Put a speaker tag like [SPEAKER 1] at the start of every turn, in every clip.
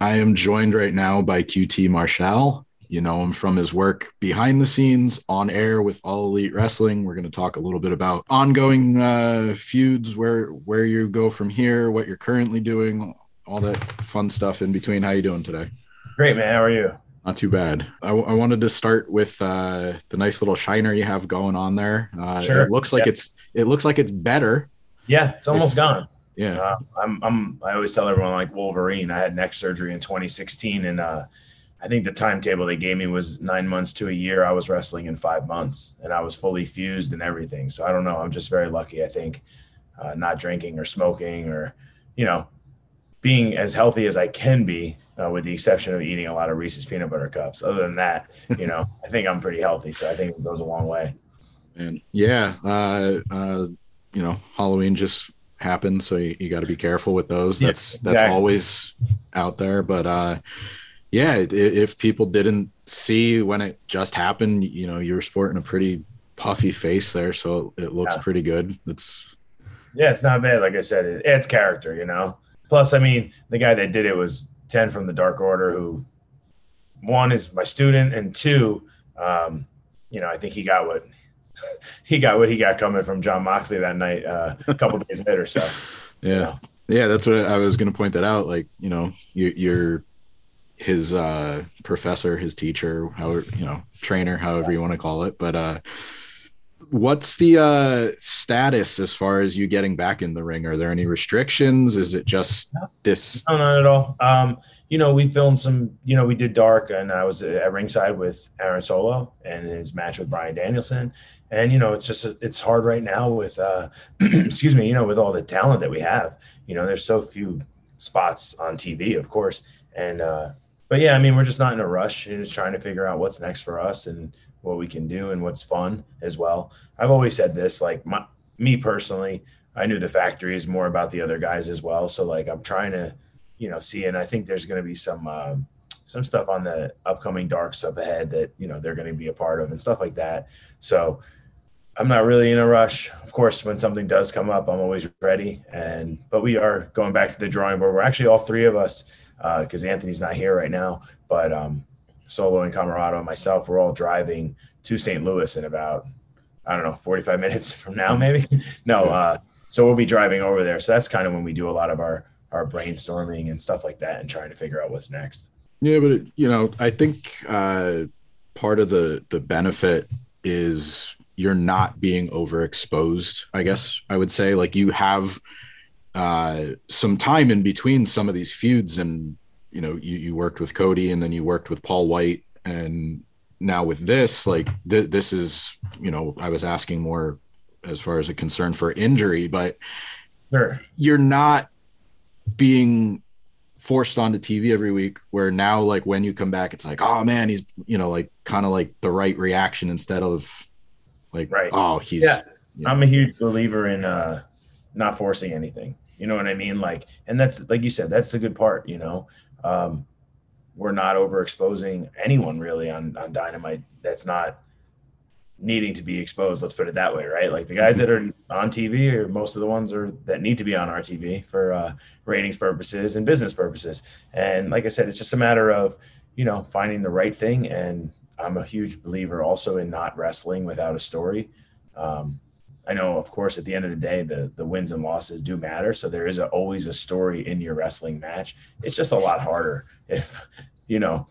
[SPEAKER 1] I am joined right now by QT Marshall. You know him from his work behind the scenes on air with All Elite Wrestling. We're going to talk a little bit about ongoing uh, feuds, where where you go from here, what you're currently doing, all that fun stuff in between. How you doing today?
[SPEAKER 2] Great, man. How are you?
[SPEAKER 1] Not too bad. I, I wanted to start with uh, the nice little shiner you have going on there. Uh,
[SPEAKER 2] Sure.
[SPEAKER 1] It looks like
[SPEAKER 2] Yeah.
[SPEAKER 1] it's it looks like it's better.
[SPEAKER 2] Yeah, it's almost gone.
[SPEAKER 1] Yeah.
[SPEAKER 2] Uh, I'm, I'm, I always tell everyone like Wolverine. I had neck surgery in 2016, and uh, I think the timetable they gave me was nine months to a year. I was wrestling in five months, and I was fully fused and everything. So I don't know. I'm just very lucky. I think uh, not drinking or smoking or, you know, being as healthy as I can be, uh, with the exception of eating a lot of Reese's peanut butter cups. Other than that, you know, I think I'm pretty healthy. So I think it goes a long way.
[SPEAKER 1] And yeah, uh, uh, you know, Halloween just happened, so you, you got to be careful with those.
[SPEAKER 2] Yeah,
[SPEAKER 1] That's that's
[SPEAKER 2] exactly.
[SPEAKER 1] always out there. But uh, yeah, if people didn't see when it just happened, you know, you were sporting a pretty puffy face there, so it looks
[SPEAKER 2] Yeah.
[SPEAKER 1] pretty good. It's
[SPEAKER 2] Yeah, it's not bad. Like I said, it, it's character, you know. Plus, I mean, the guy that did it was ten from the Dark Order, who one is my student, and two, um, you know, I think he got what he got what he got coming from Jon Moxley that night uh, a couple days later. So
[SPEAKER 1] yeah, yeah. That's what I was going to point that out. Like, you know, you, you're his uh, professor, his teacher, however you know, trainer, however you want to call it. But uh, what's the uh, status as far as you getting back in the ring? Are there any restrictions? Is it just this?
[SPEAKER 2] no, not at all. Um, you know, we filmed some. You know, we did Dark, and I was at ringside with Aaron Solo and his match with Bryan Danielson. And you know, it's just it's hard right now with uh, excuse me, you know, with all the talent that we have. You know, there's so few spots on TV, of course. And uh, but yeah, I mean, we're just not in a rush and just trying to figure out what's next for us and what we can do and what's fun as well. I've always said this, like my me personally, I knew the factory is more about the other guys as well. So like I'm trying to, you know, see, and I think there's going to be some um, some stuff on the upcoming darks up ahead that you know they're going to be a part of and stuff like that. So I'm not really in a rush. Of course, when something does come up, I'm always ready. And but we are going back to the drawing board. We're actually all three of us because Anthony's not here right now, but um, Solo and Comoroto and myself, we're all driving to St. Louis in about I don't know 45 minutes from now, maybe. no, uh, so we'll be driving over there. So that's kind of when we do a lot of our our brainstorming and stuff like that, and trying to figure out what's next.
[SPEAKER 1] Yeah, but you know, I think uh, part of the the benefit is you're not being overexposed. I guess I would say like you have uh, some time in between some of these feuds, and you know, you you worked with Cody, and then you worked with Paul White, and now with this, like th- this is you know, I was asking more as far as a concern for injury, but
[SPEAKER 2] Sure.
[SPEAKER 1] you're not being forced onto TV every week where now like when you come back it's like oh man he's you know like kind of like the right reaction instead of like
[SPEAKER 2] Right.
[SPEAKER 1] oh he's
[SPEAKER 2] Yeah.
[SPEAKER 1] Yeah.
[SPEAKER 2] I'm a huge believer in uh not forcing anything. You know what I mean? Like, and that's like you said, that's the good part, you know. Um we're not overexposing anyone really on on dynamite that's not needing to be exposed. Let's put it that way, right? Like the guys that are on TV or most of the ones are that need to be on our TV for uh ratings purposes and business purposes. And like I said, it's just a matter of, you know, finding the right thing. And I'm a huge believer also in not wrestling without a story. Um, I know, of course, at the end of the day, the the wins and losses do matter. So there is a, always a story in your wrestling match. It's just a lot harder if you know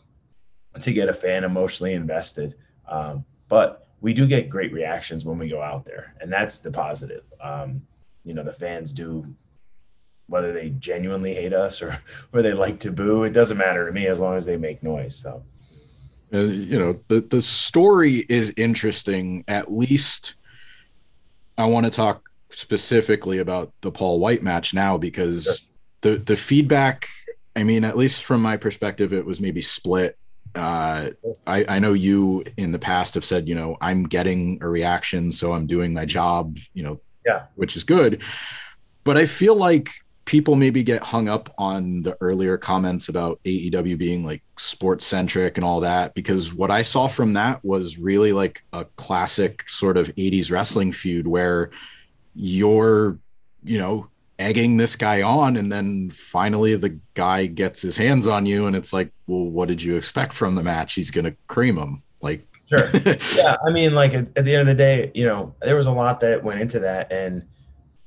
[SPEAKER 2] to get a fan emotionally invested. Um, but we do get great reactions when we go out there, and that's the positive. Um, you know, the fans do whether they genuinely hate us or or they like to boo. It doesn't matter to me as long as they make noise. So
[SPEAKER 1] Uh, you know the the story is interesting. At least i want to talk specifically about the paul white match now because the the feedback i mean at least from my perspective it was maybe split. Uh i i know you in the past have said you know i'm getting a reaction so i'm doing my job you know
[SPEAKER 2] Yeah.
[SPEAKER 1] which is good. But i feel like people maybe get hung up on the earlier comments about AEW being like sports centric and all that because what I saw from that was really like a classic sort of 80s wrestling feud where you're you know egging this guy on and then finally the guy gets his hands on you and it's like well what did you expect from the match? He's gonna cream him like
[SPEAKER 2] sure. Yeah i mean like at, at, the end of the day you know there was a lot that went into that and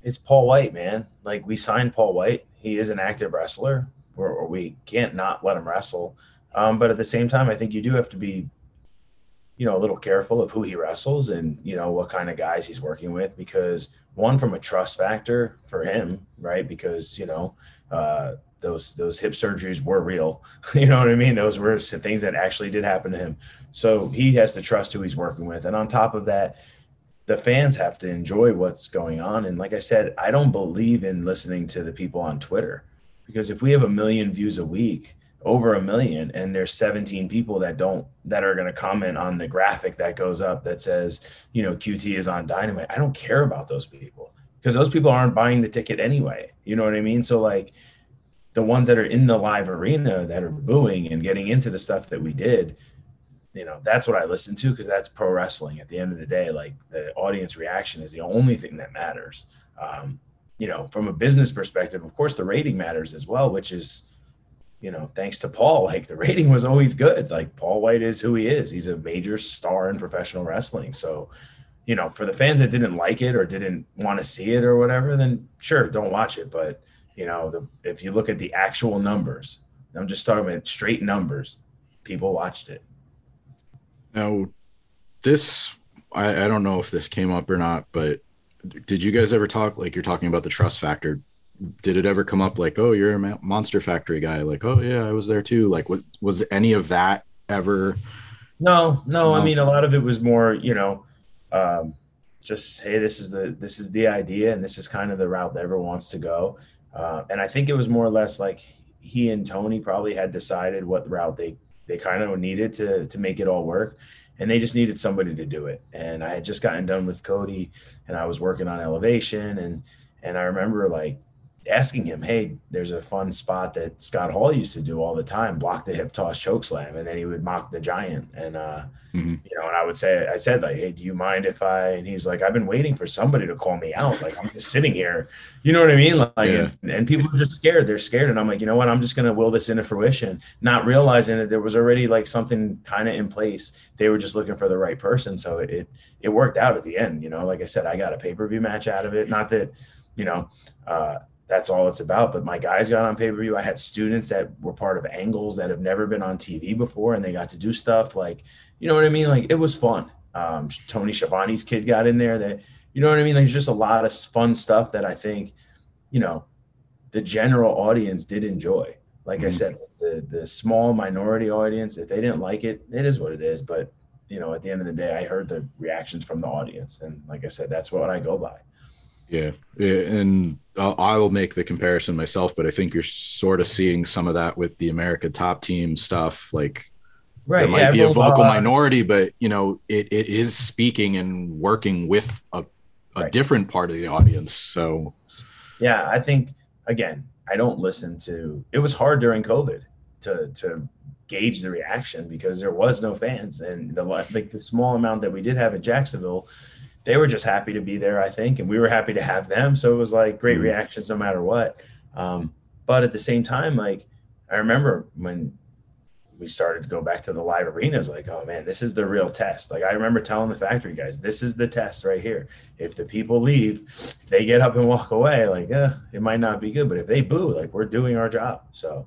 [SPEAKER 2] it's paul white man like we signed paul white he is an active wrestler or, we can't not let him wrestle um, but at the same time i think you do have to be you know a little careful of who he wrestles and you know what kind of guys he's working with because one from a trust factor for him, right? Because you know uh, those those hip surgeries were real. you know what I mean? Those were things that actually did happen to him. So he has to trust who he's working with, and on top of that, the fans have to enjoy what's going on. And like I said, I don't believe in listening to the people on Twitter because if we have a million views a week over a million and there's 17 people that don't that are going to comment on the graphic that goes up that says you know qt is on dynamite i don't care about those people because those people aren't buying the ticket anyway you know what i mean so like the ones that are in the live arena that are booing and getting into the stuff that we did you know that's what i listen to because that's pro wrestling at the end of the day like the audience reaction is the only thing that matters um, you know from a business perspective of course the rating matters as well which is you know, thanks to Paul, like the rating was always good. Like Paul White is who he is. He's a major star in professional wrestling. So, you know, for the fans that didn't like it or didn't want to see it or whatever, then sure, don't watch it. But, you know, the, if you look at the actual numbers, I'm just talking about straight numbers, people watched it.
[SPEAKER 1] Now, this, I, I don't know if this came up or not, but did you guys ever talk like you're talking about the trust factor did it ever come up like, oh, you're a Monster Factory guy? Like, oh yeah, I was there too. Like, what was any of that ever?
[SPEAKER 2] No, no. I mean, a lot of it was more, you know, um, just hey, this is the this is the idea, and this is kind of the route that everyone wants to go. Uh, and I think it was more or less like he and Tony probably had decided what route they they kind of needed to to make it all work and they just needed somebody to do it. And I had just gotten done with Cody and I was working on elevation and and I remember like asking him, "Hey, there's a fun spot that Scott Hall used to do all the time: block the hip toss choke slam, and then he would mock the giant." And uh, mm-hmm. you know, and I would say, I said like, "Hey, do you mind if I?" And he's like, "I've been waiting for somebody to call me out. Like I'm just sitting here, you know what I mean? Like, yeah. and, and, people are just scared. They're scared, and I'm like, you know what? I'm just gonna will this into fruition, not realizing that there was already like something kind of in place. They were just looking for the right person, so it it it worked out at the end. You know, like I said, I got a pay per view match out of it. Not that you know. Uh, that's all it's about. But my guys got on pay per view. I had students that were part of angles that have never been on TV before, and they got to do stuff like, you know what I mean? Like it was fun. Um, Tony Schiavone's kid got in there. That you know what I mean? Like, there's just a lot of fun stuff that I think, you know, the general audience did enjoy. Like mm-hmm. I said, the the small minority audience, if they didn't like it, it is what it is. But you know, at the end of the day, I heard the reactions from the audience, and like I said, that's what I go by.
[SPEAKER 1] Yeah, and I'll make the comparison myself, but I think you're sort of seeing some of that with the American Top Team stuff. Like, right, there might yeah, be a vocal uh, minority, but you know, it, it is speaking and working with a, a right. different part of the audience. So,
[SPEAKER 2] yeah, I think again, I don't listen to. It was hard during COVID to to gauge the reaction because there was no fans, and the like the small amount that we did have in Jacksonville they were just happy to be there, I think, and we were happy to have them. So it was like great mm-hmm. reactions no matter what. Um, but at the same time, like I remember when we started to go back to the live arenas, like, oh man, this is the real test. Like I remember telling the factory guys, this is the test right here. If the people leave, if they get up and walk away, like, eh, it might not be good. But if they boo, like we're doing our job. So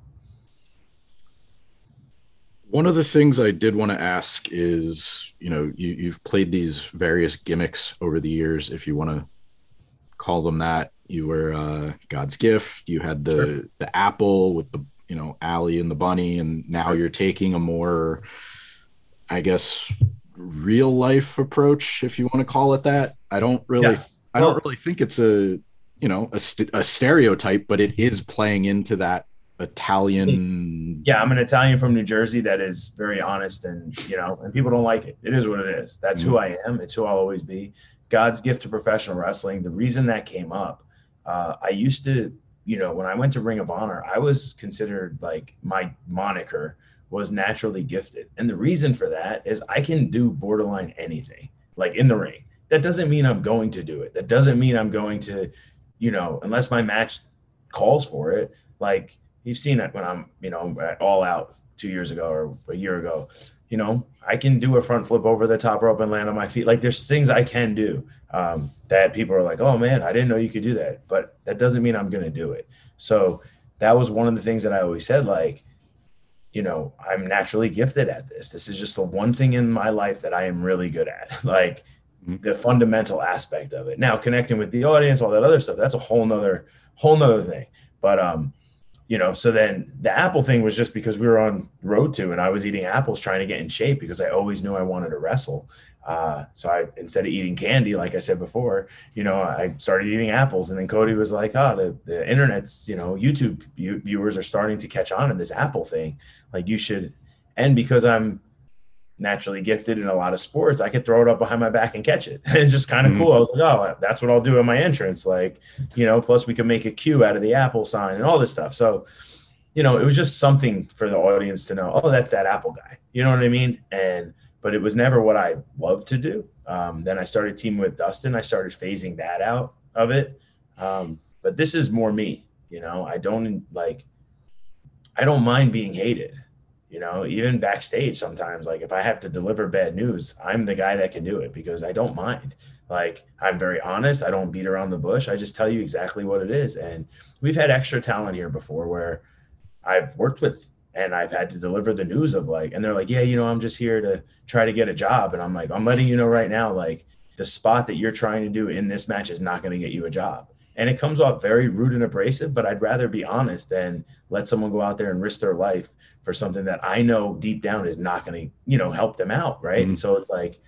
[SPEAKER 1] one of the things I did want to ask is, you know, you, you've played these various gimmicks over the years, if you want to call them that. You were uh, God's gift. You had the sure. the apple with the you know Allie and the bunny, and now you're taking a more, I guess, real life approach, if you want to call it that. I don't really, yeah. I don't really think it's a you know a, st- a stereotype, but it is playing into that Italian.
[SPEAKER 2] Yeah, I'm an Italian from New Jersey that is very honest, and you know, and people don't like it. It is what it is. That's mm-hmm. who I am. It's who I'll always be. God's gift to professional wrestling. The reason that came up, uh, I used to, you know, when I went to Ring of Honor, I was considered like my moniker was naturally gifted, and the reason for that is I can do borderline anything, like in the ring. That doesn't mean I'm going to do it. That doesn't mean I'm going to you know, unless my match calls for it, like you've seen it when I'm, you know, all out two years ago or a year ago, you know, I can do a front flip over the top rope and land on my feet. Like there's things I can do um, that people are like, oh man, I didn't know you could do that. But that doesn't mean I'm going to do it. So that was one of the things that I always said, like, you know, I'm naturally gifted at this. This is just the one thing in my life that I am really good at. like mm-hmm. the fundamental aspect of it. Now connecting with the audience, all that other stuff, that's a whole nother, whole nother thing. But um, you know, so then the apple thing was just because we were on road to and I was eating apples trying to get in shape because I always knew I wanted to wrestle. Uh, so I instead of eating candy, like I said before, you know, I started eating apples. And then Cody was like, "Oh, the, the internet's, you know, YouTube viewers are starting to catch on in this Apple thing. Like you should." And because I'm naturally gifted in a lot of sports, I could throw it up behind my back and catch it. it's just kind of mm-hmm. cool. I was like, oh, that's what I'll do in my entrance. Like, you know, plus we could make a Q out of the Apple sign and all this stuff. So, you know, it was just something for the audience to know, oh, that's that Apple guy. You know what I mean? And, but it was never what I loved to do. Um, then I started teaming with Dustin. I started phasing that out of it. Um, but this is more me, you know, I don't like, I don't mind being hated you know even backstage sometimes like if i have to deliver bad news i'm the guy that can do it because i don't mind. Like i'm very honest. I don't beat around the bush. I just tell you exactly what it is. And we've had extra talent here before where i've worked with and i've had to deliver the news of like and they're like yeah you know i'm just here to try to get a job. And i'm like i'm letting you know right now like the spot that you're trying to do in this match is not going to get you a job and it comes off very rude and abrasive but i'd rather be honest than let someone go out there and risk their life for something that i know deep down is not going to you know help them out right? Mm-hmm. and so it's like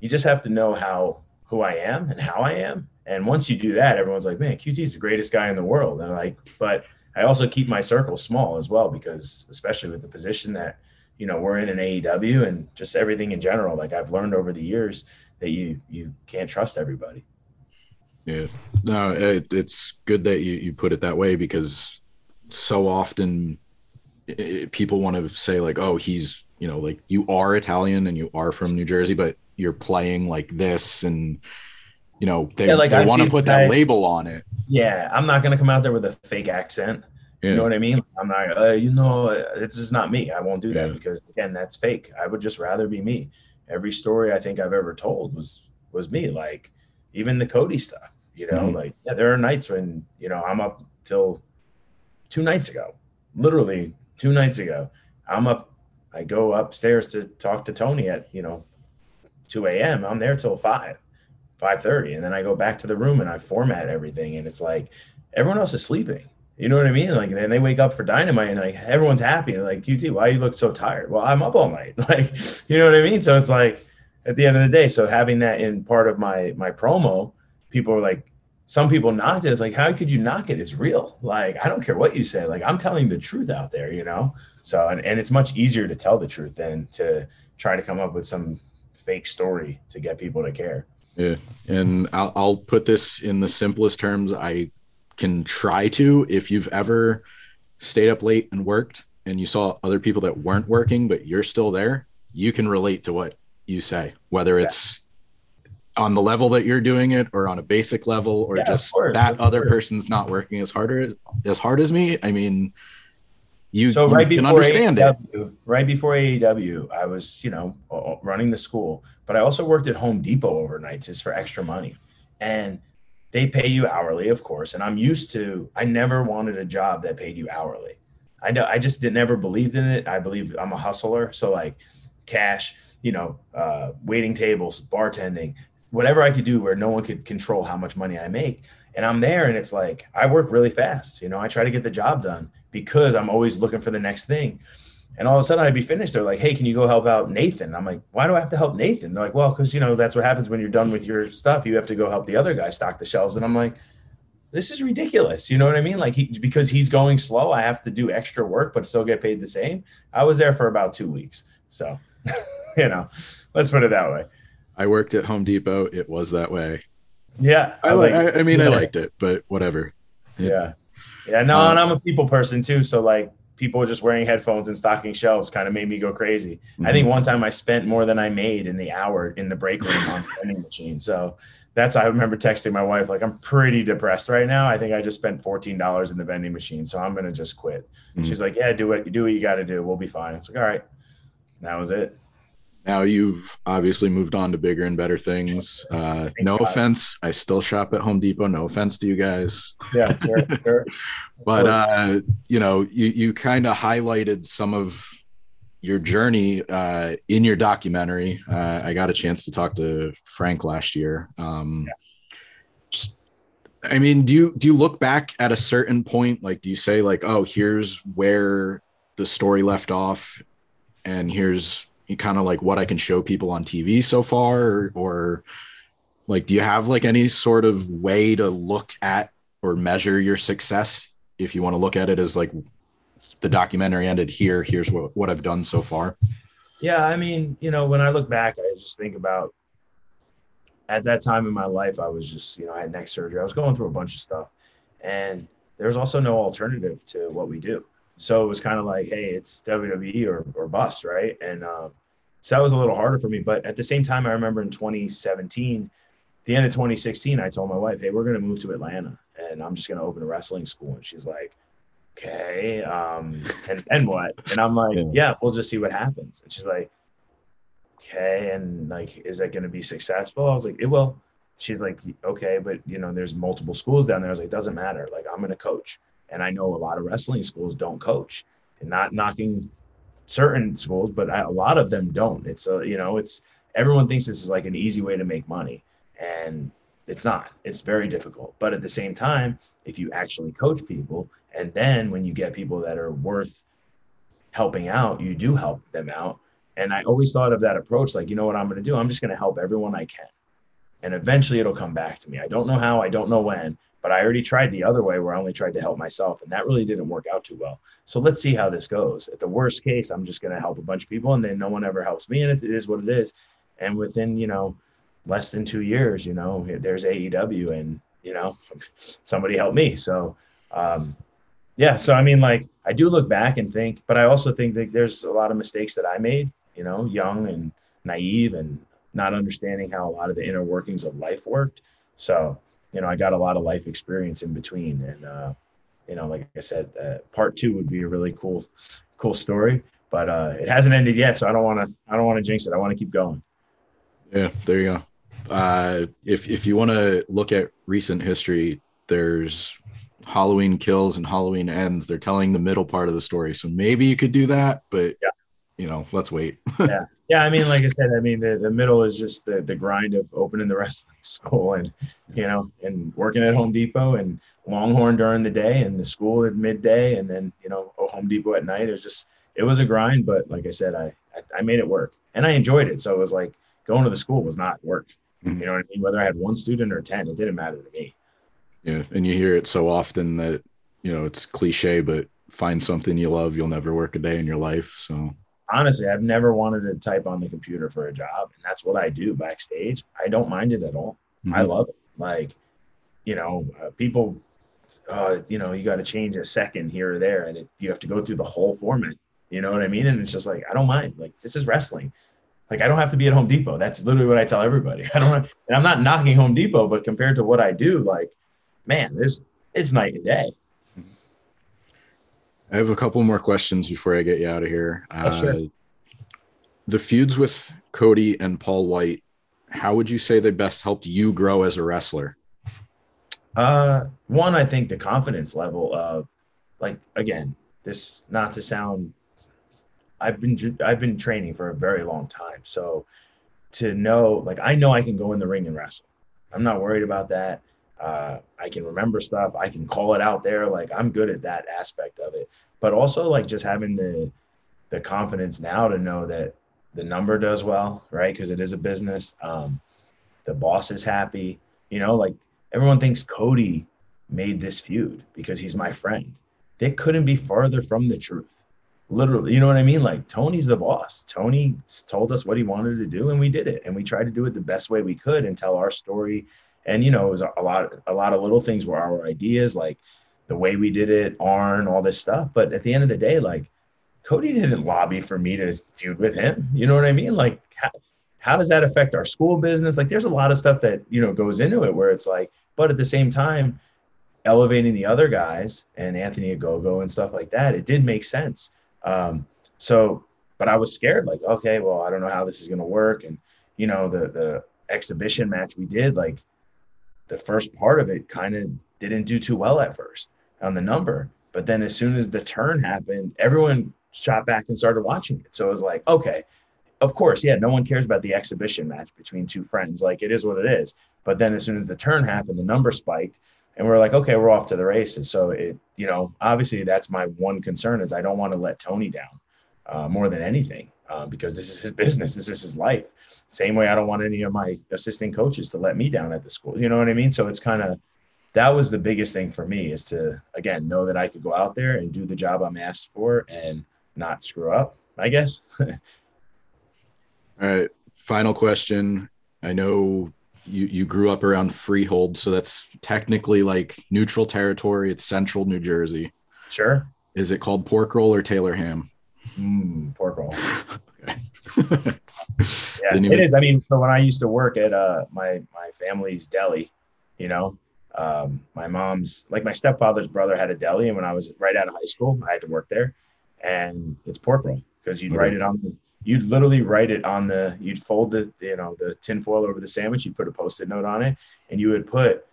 [SPEAKER 2] you just have to know how who i am and how i am. And once you do that everyone's like man qt is the greatest guy in the world. And I'm like but i also keep my circle small as well because especially with the position that you know we're in an aew and just everything in general like i've learned over the years that you you can't trust everybody
[SPEAKER 1] yeah, no, it, it's good that you, you put it that way because so often it, people want to say like, oh, he's you know like you are Italian and you are from New Jersey, but you're playing like this and you know they, yeah, like they want to put that I, label on it.
[SPEAKER 2] Yeah, I'm not gonna come out there with a fake accent. Yeah. You know what I mean? I'm not, uh, you know, it's just not me. I won't do that yeah. because again, that's fake. I would just rather be me. Every story I think I've ever told was was me. Like even the Cody stuff. You know, mm-hmm. like yeah, there are nights when you know I'm up till two nights ago, literally two nights ago. I'm up. I go upstairs to talk to Tony at you know 2 a.m. I'm there till five, five thirty, and then I go back to the room and I format everything, and it's like everyone else is sleeping. You know what I mean? Like then they wake up for dynamite and like everyone's happy. Like you QT, why you look so tired? Well, I'm up all night. Like, you know what I mean? So it's like at the end of the day, so having that in part of my my promo people are like, some people knocked it. It's like, how could you knock it? It's real. Like, I don't care what you say. Like, I'm telling the truth out there, you know? So, and, and it's much easier to tell the truth than to try to come up with some fake story to get people to care.
[SPEAKER 1] Yeah. And I'll, I'll put this in the simplest terms I can try to. If you've ever stayed up late and worked and you saw other people that weren't working, but you're still there, you can relate to what you say, whether it's on the level that you're doing it or on a basic level or yeah, just course, that other person's not working as harder as, as hard as me i mean you,
[SPEAKER 2] so right
[SPEAKER 1] you
[SPEAKER 2] before understand AEW, it right before aew i was you know running the school but i also worked at home depot overnight just for extra money. And they pay you hourly of course and i'm used to i never wanted a job that paid you hourly. I know i just did never believed in it. I believe i'm a hustler so like cash you know, uh, waiting tables, bartending, whatever I could do where no one could control how much money I make. And I'm there and it's like I work really fast. You know, I try to get the job done because I'm always looking for the next thing. And all of a sudden I'd be finished. They're like, hey, can you go help out Nathan? I'm like, why do I have to help Nathan? They're like, well, because you know, that's what happens when you're done with your stuff. You have to go help the other guy stock the shelves. And I'm like, this is ridiculous. You know what I mean? Like he because he's going slow, I have to do extra work but still get paid the same. I was there for about two weeks. So, you know, let's put it that way.
[SPEAKER 1] I worked at Home Depot. It was that way.
[SPEAKER 2] Yeah,
[SPEAKER 1] I, like. I, I mean, yeah. I liked it, but whatever.
[SPEAKER 2] Yeah, yeah. No, um, and I'm a people person too. So like, people just wearing headphones and stocking shelves kind of made me go crazy. Mm-hmm. I think one time I spent more than I made in the hour in the break room on the vending machine. So that's I remember texting my wife like I'm pretty depressed right now. I think I just spent fourteen dollars in the vending machine, so I'm gonna just quit. Mm-hmm. She's like, "Yeah, do what you do what you got to do. We'll be fine." It's like, "All right." That was it.
[SPEAKER 1] Now you've obviously moved on to bigger and better things. Uh, no God. offense, I still shop at Home Depot. No offense to you guys.
[SPEAKER 2] Yeah, sure, sure.
[SPEAKER 1] but uh, you know, you you kind of highlighted some of your journey uh, in your documentary. Uh, I got a chance to talk to Frank last year. Um, yeah. just, I mean, do you do you look back at a certain point? Like, do you say like, oh, here's where the story left off, and here's kind of like what I can show people on TV so far, or, or like, do you have like any sort of way to look at or measure your success if you want to look at it as like the documentary ended here. Here's what, what I've done so far.
[SPEAKER 2] Yeah, I mean, you know, when I look back, I just think about at that time in my life, I was just, you know, I had neck surgery. I was going through a bunch of stuff. And there's also no alternative to what we do. So it was kind of like, hey, it's WWE or, or bust, right? And um, so that was a little harder for me. But at the same time, I remember in 2017, the end of 2016, I told my wife, hey, we're going to move to Atlanta and I'm just going to open a wrestling school. And she's like, okay, um, and then what? And I'm like, yeah. yeah, we'll just see what happens. And she's like, okay, and like, is that going to be successful? I was like, it will. She's like, okay, but you know, there's multiple schools down there. I was like, it doesn't matter. Like, I'm going to coach, and I know a lot of wrestling schools don't coach, and not knocking certain schools, but a lot of them don't. It's a, you know, it's everyone thinks this is like an easy way to make money, and it's not. It's very difficult. But at the same time, if you actually coach people, and then when you get people that are worth helping out, you do help them out. And I always thought of that approach like, you know what I'm going to do? I'm just going to help everyone I can. And eventually it'll come back to me. I don't know how, I don't know when, but I already tried the other way where I only tried to help myself. And that really didn't work out too well. So let's see how this goes. At the worst case, I'm just going to help a bunch of people and then no one ever helps me. And it is what it is. And within, you know, less than two years, you know, there's AEW and, you know, somebody helped me. So, um, yeah. So, I mean, like, I do look back and think, but I also think that there's a lot of mistakes that I made, you know, young and naive and not understanding how a lot of the inner workings of life worked. So, you know, I got a lot of life experience in between. And, uh, you know, like I said, uh, part two would be a really cool, cool story, but uh, it hasn't ended yet. So I don't want to, I don't want to jinx it. I want to keep going.
[SPEAKER 1] Yeah, there you go uh, if if you want to look at recent history, there's Halloween kills and Halloween ends. They're telling the middle part of the story, so maybe you could do that, but yeah. you know, let's wait.
[SPEAKER 2] yeah, yeah. I mean, like I said, I mean, the, the middle is just the the grind of opening the wrestling school and you know, and working at Home Depot and Longhorn during the day and the school at midday, and then you know, Home Depot at night. It was just it was a grind, but like I said, I I, I made it work and I enjoyed it. So it was like going to the school was not work. Mm-hmm. You know what I mean? Whether I had one student or 10, it didn't matter to me.
[SPEAKER 1] Yeah. And you hear it so often that, you know, it's cliche, but find something you love, you'll never work a day in your life. So
[SPEAKER 2] honestly, I've never wanted to type on the computer for a job. And that's what I do backstage. I don't mind it at all. Mm-hmm. I love it. Like, you know, uh, people, uh, you know, you got to change a second here or there, and it, you have to go through the whole format. You know what I mean? And it's just like, I don't mind. Like, this is wrestling. Like I don't have to be at Home Depot. That's literally what I tell everybody. I don't, and I'm not knocking Home Depot, but compared to what I do, like, man, there's it's night and day.
[SPEAKER 1] I have a couple more questions before I get you out of here. Oh, sure. uh, the feuds with Cody and Paul White, how would you say they best helped you grow as a wrestler?
[SPEAKER 2] Uh, one, I think the confidence level of, like, again, this not to sound I've been I've been training for a very long time. So to know, like, I know I can go in the ring and wrestle. I'm not worried about that. Uh, I can remember stuff. I can call it out there. Like I'm good at that aspect of it. But also like just having the the confidence now to know that the number does well, right? Because it is a business. Um, the boss is happy. You know, like everyone thinks Cody made this feud because he's my friend. They couldn't be farther from the truth literally you know what i mean like tony's the boss tony told us what he wanted to do and we did it and we tried to do it the best way we could and tell our story and you know it was a lot a lot of little things were our ideas like the way we did it arn all this stuff but at the end of the day like cody didn't lobby for me to feud with him you know what i mean like how does that affect our school business? Like there's a lot of stuff that, you know, goes into it where it's like, but at the same time, elevating the other guys and Anthony Ogogo and stuff like that, it did make sense. Um, so, but I was scared, like, okay, well, I don't know how this is going to work. And, you know, the, the exhibition match we did, like the first part of it kind of didn't do too well at first on the number. But then as soon as the turn happened, everyone shot back and started watching it. So it was like, okay, of course, yeah, no one cares about the exhibition match between two friends. Like it is what it is. But then as soon as the turn happened, the number spiked and we're like, okay, we're off to the races. So it, you know, obviously that's my one concern is I don't want to let Tony down uh, more than anything uh, because this is his business. This is his life. Same way I don't want any of my assistant coaches to let me down at the school. You know what I mean? So it's kind of, that was the biggest thing for me is to, again, know that I could go out there and do the job I'm asked for and not screw up, I guess.
[SPEAKER 1] All right. Final question. I know you you grew up around Freehold, so that's technically like neutral territory. It's central New Jersey.
[SPEAKER 2] Sure.
[SPEAKER 1] Is it called pork roll or Taylor ham?
[SPEAKER 2] Mm, pork roll. okay. yeah, even... it is. I mean, so when I used to work at uh, my my family's deli, you know, um, my mom's like my stepfather's brother had a deli, and when I was right out of high school, I had to work there, and it's pork roll because you'd okay. write it on the you'd literally write it on the you'd fold the you know the tinfoil over the sandwich you'd put a post-it note on it and you would put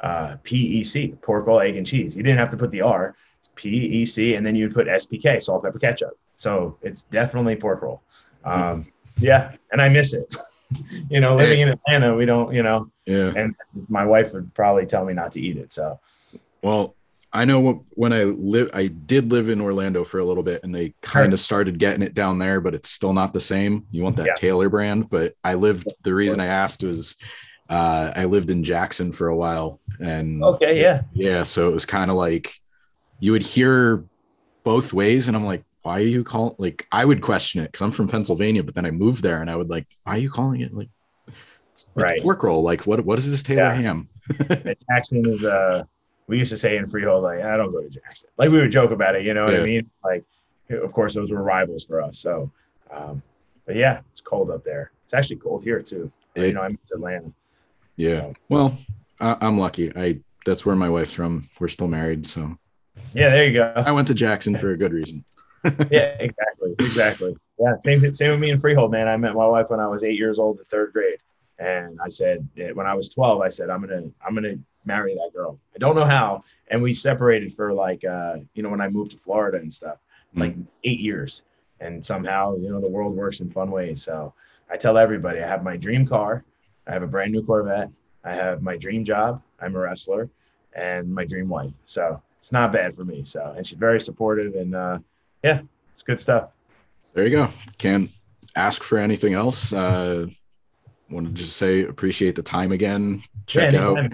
[SPEAKER 2] uh, pec pork roll egg and cheese you didn't have to put the r pec and then you'd put spk salt pepper ketchup so it's definitely pork roll um, yeah and i miss it you know living in atlanta we don't you know
[SPEAKER 1] yeah
[SPEAKER 2] and my wife would probably tell me not to eat it so
[SPEAKER 1] well I know when I live, I did live in Orlando for a little bit, and they kind of started getting it down there, but it's still not the same. You want that yeah. Taylor brand, but I lived. The reason I asked was uh, I lived in Jackson for a while, and
[SPEAKER 2] okay, yeah,
[SPEAKER 1] yeah. So it was kind of like you would hear both ways, and I'm like, why are you calling? Like I would question it because I'm from Pennsylvania, but then I moved there, and I would like, why are you calling it like? It's, right. pork roll. Like what? What is this Taylor yeah. ham?
[SPEAKER 2] Jackson is uh we used to say in Freehold, like, I don't go to Jackson. Like we would joke about it, you know what yeah. I mean? Like, of course, those were rivals for us. So, um, but yeah, it's cold up there. It's actually cold here too. It, you know, I'm in Atlanta.
[SPEAKER 1] Yeah. So. Well, I, I'm lucky. I that's where my wife's from. We're still married, so.
[SPEAKER 2] Yeah, there you go.
[SPEAKER 1] I went to Jackson for a good reason.
[SPEAKER 2] Yeah, exactly, exactly. Yeah, same same with me in Freehold, man. I met my wife when I was eight years old in third grade, and I said when I was twelve, I said I'm gonna I'm gonna marry that girl. I don't know how. And we separated for like, uh, you know, when I moved to Florida and stuff, mm-hmm. like eight years. And somehow, you know, the world works in fun ways. So I tell everybody I have my dream car, I have a brand new Corvette, I have my dream job, I'm a wrestler, and my dream wife. So it's not bad for me. So, and she's very supportive and uh, yeah, it's good stuff.
[SPEAKER 1] There you go. Can't ask for anything else. Uh, wanted to just say appreciate the time again. Check yeah, out